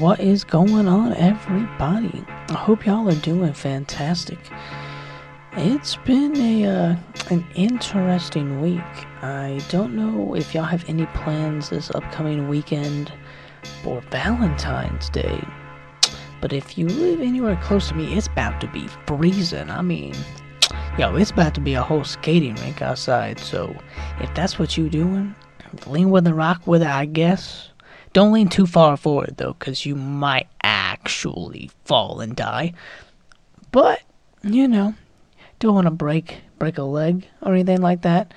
What is going on, everybody? I hope y'all are doing fantastic. It's been a uh, an interesting week. I don't know if y'all have any plans this upcoming weekend for Valentine's Day, but if you live anywhere close to me, it's about to be freezing. I mean, yo, it's about to be a whole skating rink outside. So if that's what you're doing, lean with the rock with it, I guess. Don't lean too far forward though, because you might actually fall and die. But you know, don't want to break break a leg or anything like that.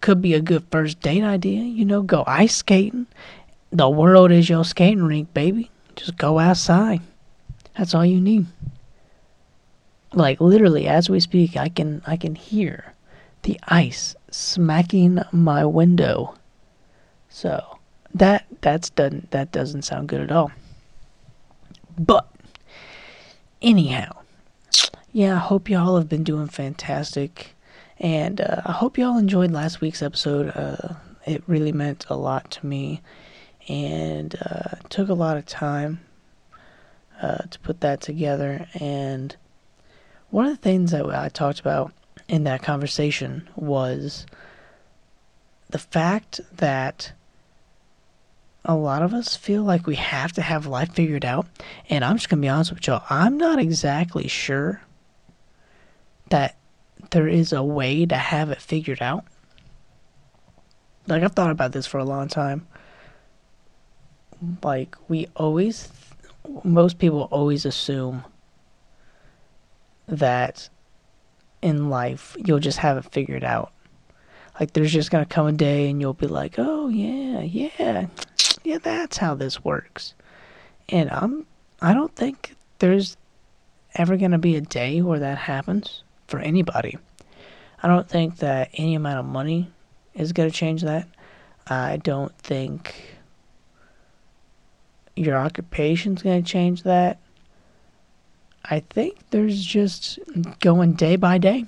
Could be a good first date idea. You know, go ice skating. The world is your skating rink, baby. Just go outside. That's all you need. Like literally, as we speak, I can I can hear the ice smacking my window. So that that's done that doesn't sound good at all. But anyhow, yeah, I hope y'all have been doing fantastic, and uh, I hope y'all enjoyed last week's episode. Uh, it really meant a lot to me, and uh, took a lot of time uh, to put that together. And one of the things that I talked about in that conversation was the fact that a lot of us feel like we have to have life figured out. And I'm just going to be honest with y'all, I'm not exactly sure that there is a way to have it figured out. Like, I've thought about this for a long time. Like, we always, most people always assume that in life you'll just have it figured out. Like, there's just going to come a day and you'll be like, oh, yeah, yeah, yeah, that's how this works. And I'm I don't think there's ever going to be a day where that happens for anybody. I don't think that any amount of money is going to change that. I don't think your occupation's going to change that. I think there's just going day by day.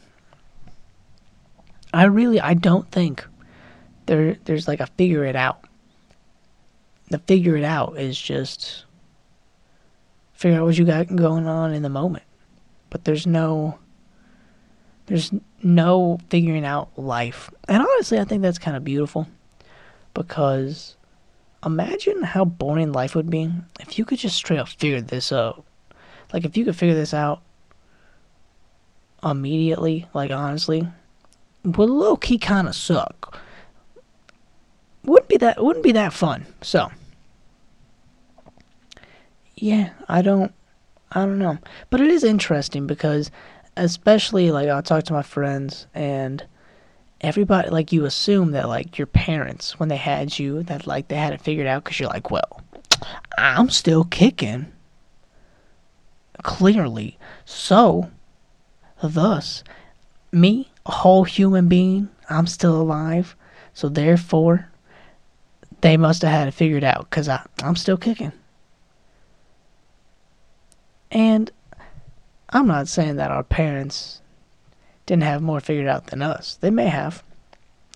I really I don't think there there's like a figure it out the figure it out is just figure out what you got going on in the moment. But there's no there's no figuring out life. And honestly, I think that's kind of beautiful because imagine how boring life would be if you could just straight up figure this out. Like if you could figure this out immediately, like honestly, would low key kind of suck. Wouldn't be that wouldn't be that fun. So yeah, I don't I don't know. But it is interesting because especially like I'll talk to my friends and everybody like you assume that like your parents when they had you that like they had it figured out cuz you're like, well, I'm still kicking. Clearly. So, thus me, a whole human being, I'm still alive. So therefore, they must have had it figured out because I I'm still kicking. And I'm not saying that our parents didn't have more figured out than us. They may have.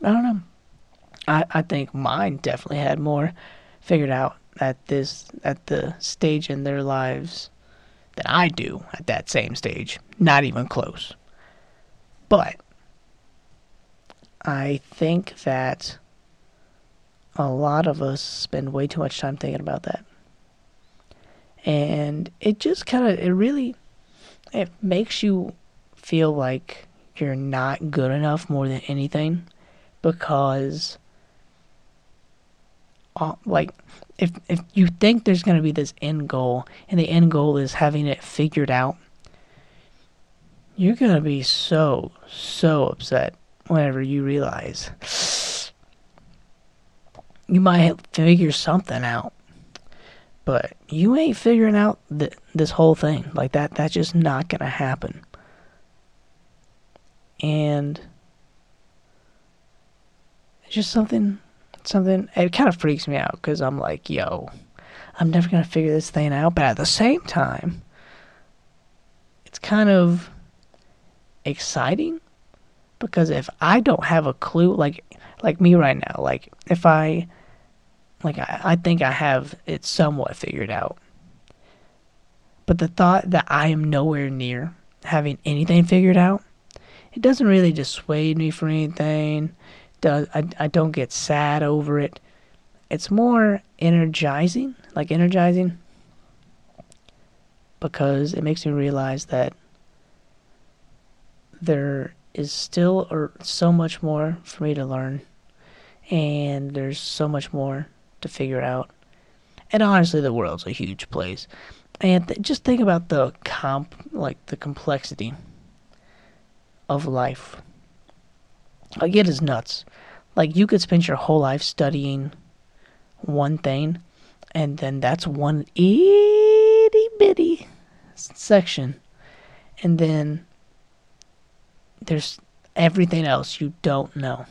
I don't know. I, I think mine definitely had more figured out at this at the stage in their lives than I do at that same stage. Not even close. But I think that a lot of us spend way too much time thinking about that and it just kind of it really it makes you feel like you're not good enough more than anything because uh, like if if you think there's going to be this end goal and the end goal is having it figured out you're going to be so so upset whenever you realize you might figure something out but you ain't figuring out th- this whole thing like that. That's just not gonna happen. And it's just something, something. It kind of freaks me out because I'm like, yo, I'm never gonna figure this thing out. But at the same time, it's kind of exciting because if I don't have a clue, like like me right now, like if I like I, I think I have it somewhat figured out. But the thought that I am nowhere near having anything figured out, it doesn't really dissuade me from anything. Does I, I don't get sad over it. It's more energizing, like energizing, because it makes me realize that there is still so much more for me to learn and there's so much more to figure out. And honestly the world's a huge place. And th- just think about the comp like the complexity of life. Like it is nuts. Like you could spend your whole life studying one thing and then that's one itty bitty section. And then there's everything else you don't know.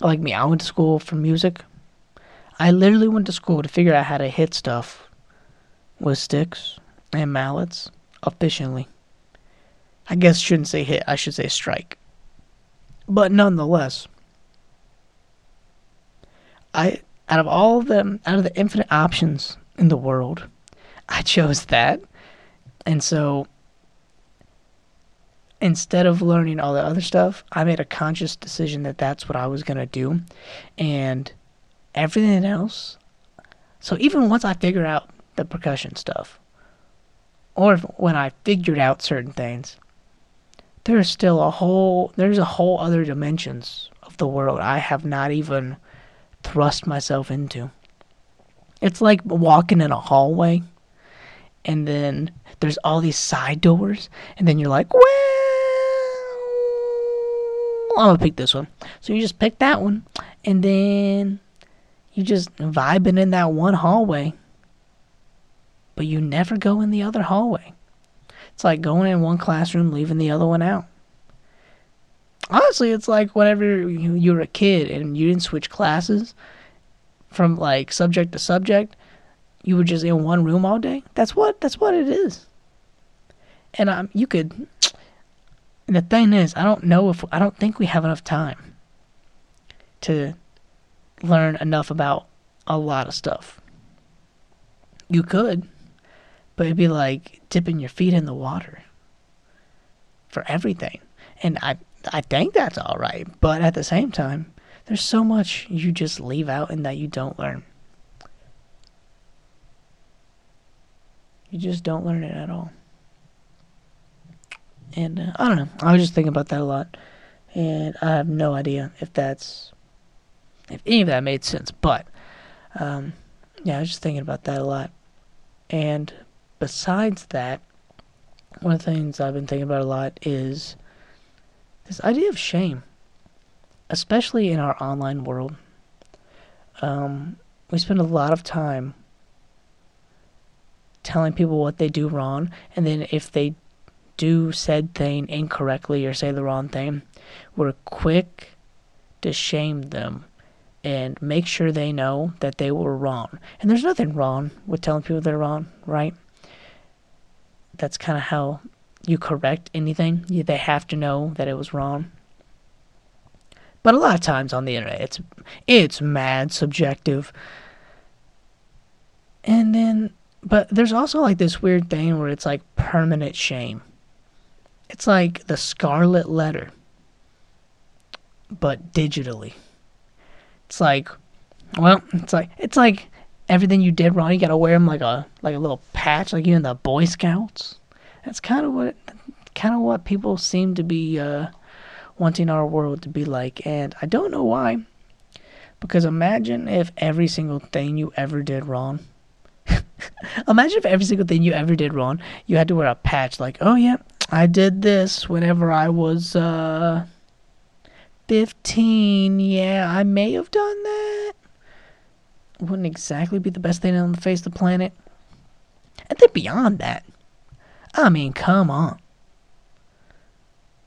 Like me, I went to school for music. I literally went to school to figure out how to hit stuff with sticks and mallets efficiently. I guess shouldn't say hit, I should say strike. But nonetheless, I out of all of them, out of the infinite options in the world, I chose that. And so instead of learning all the other stuff, I made a conscious decision that that's what I was going to do. And everything else, so even once I figured out the percussion stuff, or when I figured out certain things, there's still a whole, there's a whole other dimensions of the world I have not even thrust myself into. It's like walking in a hallway and then there's all these side doors and then you're like, well, I'm gonna pick this one. So you just pick that one, and then you just vibing in that one hallway, but you never go in the other hallway. It's like going in one classroom, leaving the other one out. Honestly, it's like whenever you, were a kid and you didn't switch classes from like subject to subject, you were just in one room all day. That's what that's what it is. And um, you could and the thing is, I don't know if I don't think we have enough time to learn enough about a lot of stuff. You could, but it'd be like dipping your feet in the water for everything. And I I think that's all right, but at the same time, there's so much you just leave out and that you don't learn. You just don't learn it at all. And uh, I don't know. I was just thinking about that a lot. And I have no idea if that's. If any of that made sense. But, um, yeah, I was just thinking about that a lot. And besides that, one of the things I've been thinking about a lot is this idea of shame, especially in our online world. Um, we spend a lot of time telling people what they do wrong, and then if they do said thing incorrectly or say the wrong thing, we're quick to shame them and make sure they know that they were wrong. And there's nothing wrong with telling people they're wrong, right? That's kind of how you correct anything. They have to know that it was wrong. But a lot of times on the internet, it's it's mad subjective. And then, but there's also like this weird thing where it's like permanent shame. It's like the Scarlet Letter, but digitally. It's like, well, it's like it's like everything you did wrong. You gotta wear them like a like a little patch, like you in the Boy Scouts. That's kind of what kind of what people seem to be uh, wanting our world to be like, and I don't know why. Because imagine if every single thing you ever did wrong. imagine if every single thing you ever did wrong, you had to wear a patch like, oh yeah, I did this whenever I was uh 15. Yeah, I may have done that. Wouldn't exactly be the best thing on the face of the planet. And then beyond that, I mean, come on.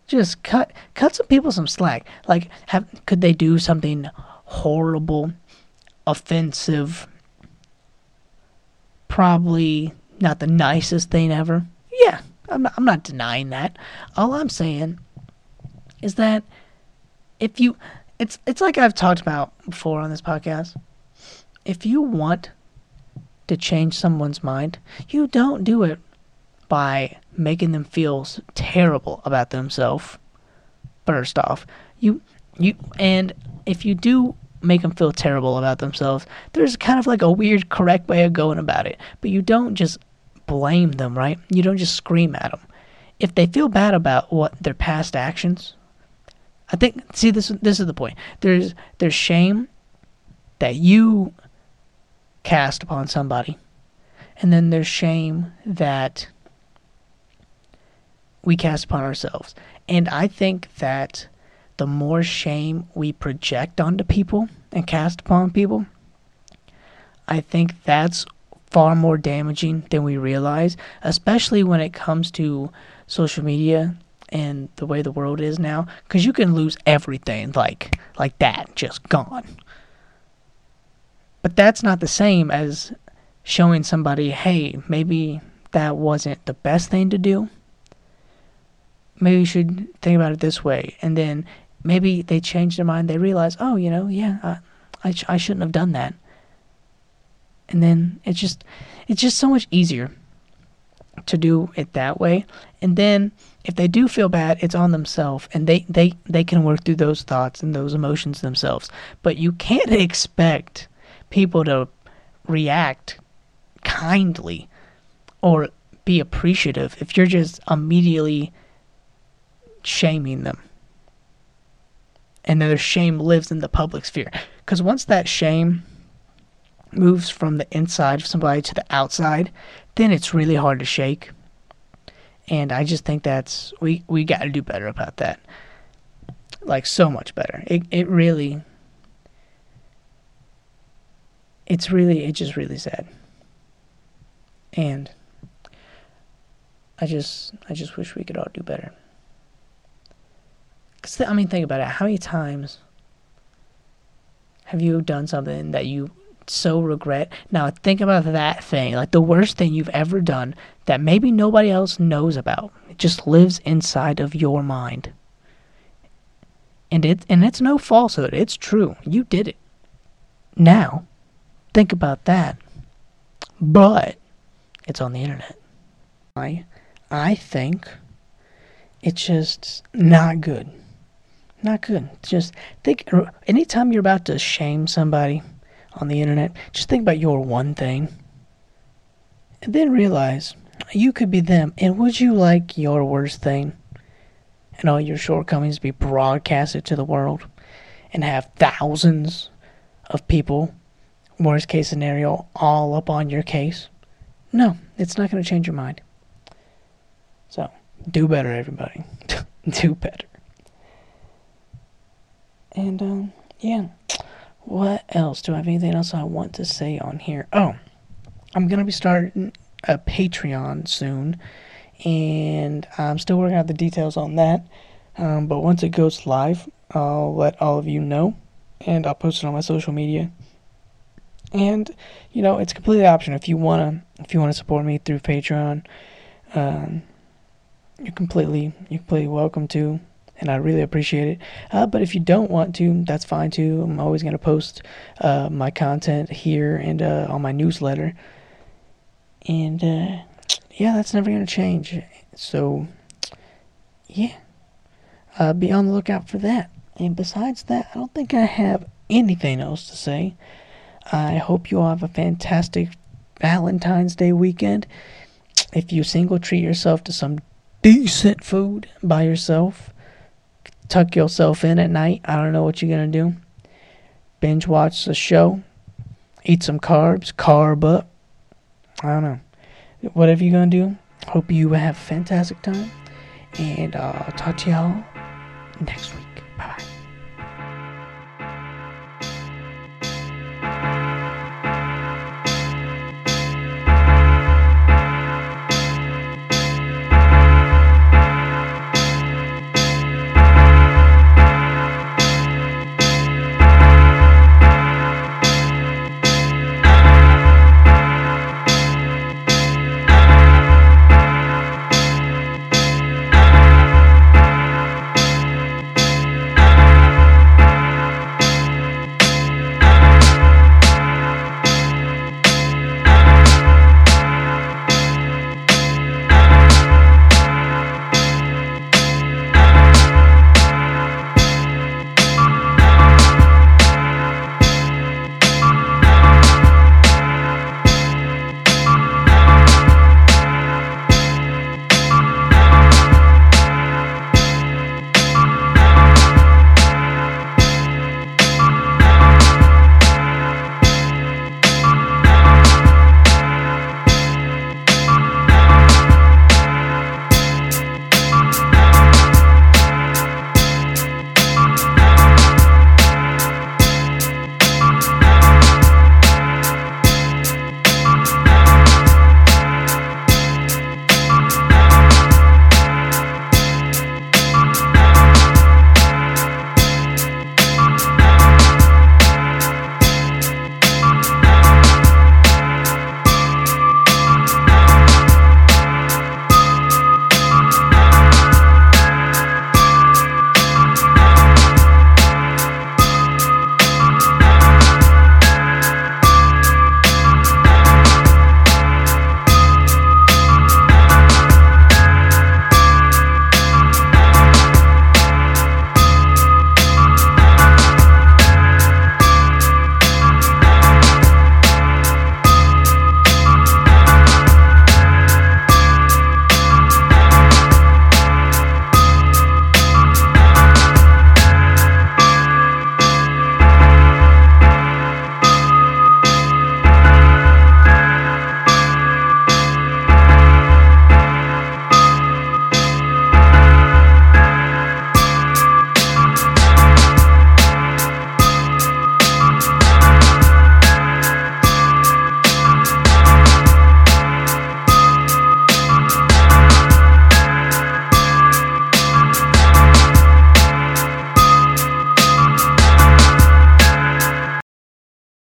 Just cut cut some people some slack. Like have could they do something horrible, offensive, probably not the nicest thing ever? Yeah, I'm not, I'm not denying that. All I'm saying is that if you it's it's like I've talked about before on this podcast. If you want to change someone's mind, you don't do it by making them feel terrible about themselves. First off, you you and if you do make them feel terrible about themselves, there's kind of like a weird correct way of going about it. But you don't just blame them, right? You don't just scream at them. If they feel bad about what their past actions, I think see this this is the point. There's there's shame that you cast upon somebody. And then there's shame that we cast upon ourselves. And I think that the more shame we project onto people and cast upon people, I think that's far more damaging than we realize, especially when it comes to social media and the way the world is now because you can lose everything like like that just gone. But that's not the same as showing somebody hey maybe that wasn't the best thing to do. Maybe you should think about it this way. And then maybe they change their mind they realize oh you know yeah I, I, sh- I shouldn't have done that and then it's just it's just so much easier to do it that way and then if they do feel bad it's on themselves and they they they can work through those thoughts and those emotions themselves but you can't expect people to react kindly or be appreciative if you're just immediately shaming them. And then their shame lives in the public sphere. Because once that shame moves from the inside of somebody to the outside, then it's really hard to shake. And I just think that's we we got to do better about that. Like so much better. It it really it's really it's just really sad. And I just I just wish we could all do better. Cause I mean, think about it. How many times have you done something that you so regret? Now think about that thing, like the worst thing you've ever done that maybe nobody else knows about. It just lives inside of your mind. And it and it's no falsehood. It's true. You did it. Now, think about that. But it's on the internet. I I think it's just not good not good. Just think, anytime you're about to shame somebody on the internet, just think about your one thing. And then realize you could be them. And would you like your worst thing and all your shortcomings be broadcasted to the world and have thousands of people, worst case scenario, all up on your case? No, it's not going to change your mind. So, do better, everybody. do better. And um, yeah, what else? Do I have anything else I want to say on here? Oh, I'm gonna be starting a Patreon soon, and I'm still working out the details on that. Um, but once it goes live, I'll let all of you know, and I'll post it on my social media. And you know, it's completely optional if you wanna if you wanna support me through Patreon. Um, you're completely you're completely welcome to and I really appreciate it. Uh, but if you don't want to, that's fine too. I'm always going to post uh, my content here and uh, on my newsletter. And uh, yeah, that's never going to change. So, yeah, uh, be on the lookout for that. And besides that, I don't think I have anything else to say. I hope you all have a fantastic Valentine's Day weekend. If you single, treat yourself to some decent food by yourself tuck yourself in at night. I don't know what you're going to do. Binge watch the show. Eat some carbs. Carb up. I don't know. Whatever you're going to do, hope you have a fantastic time. And I'll talk to y'all next week. Bye bye.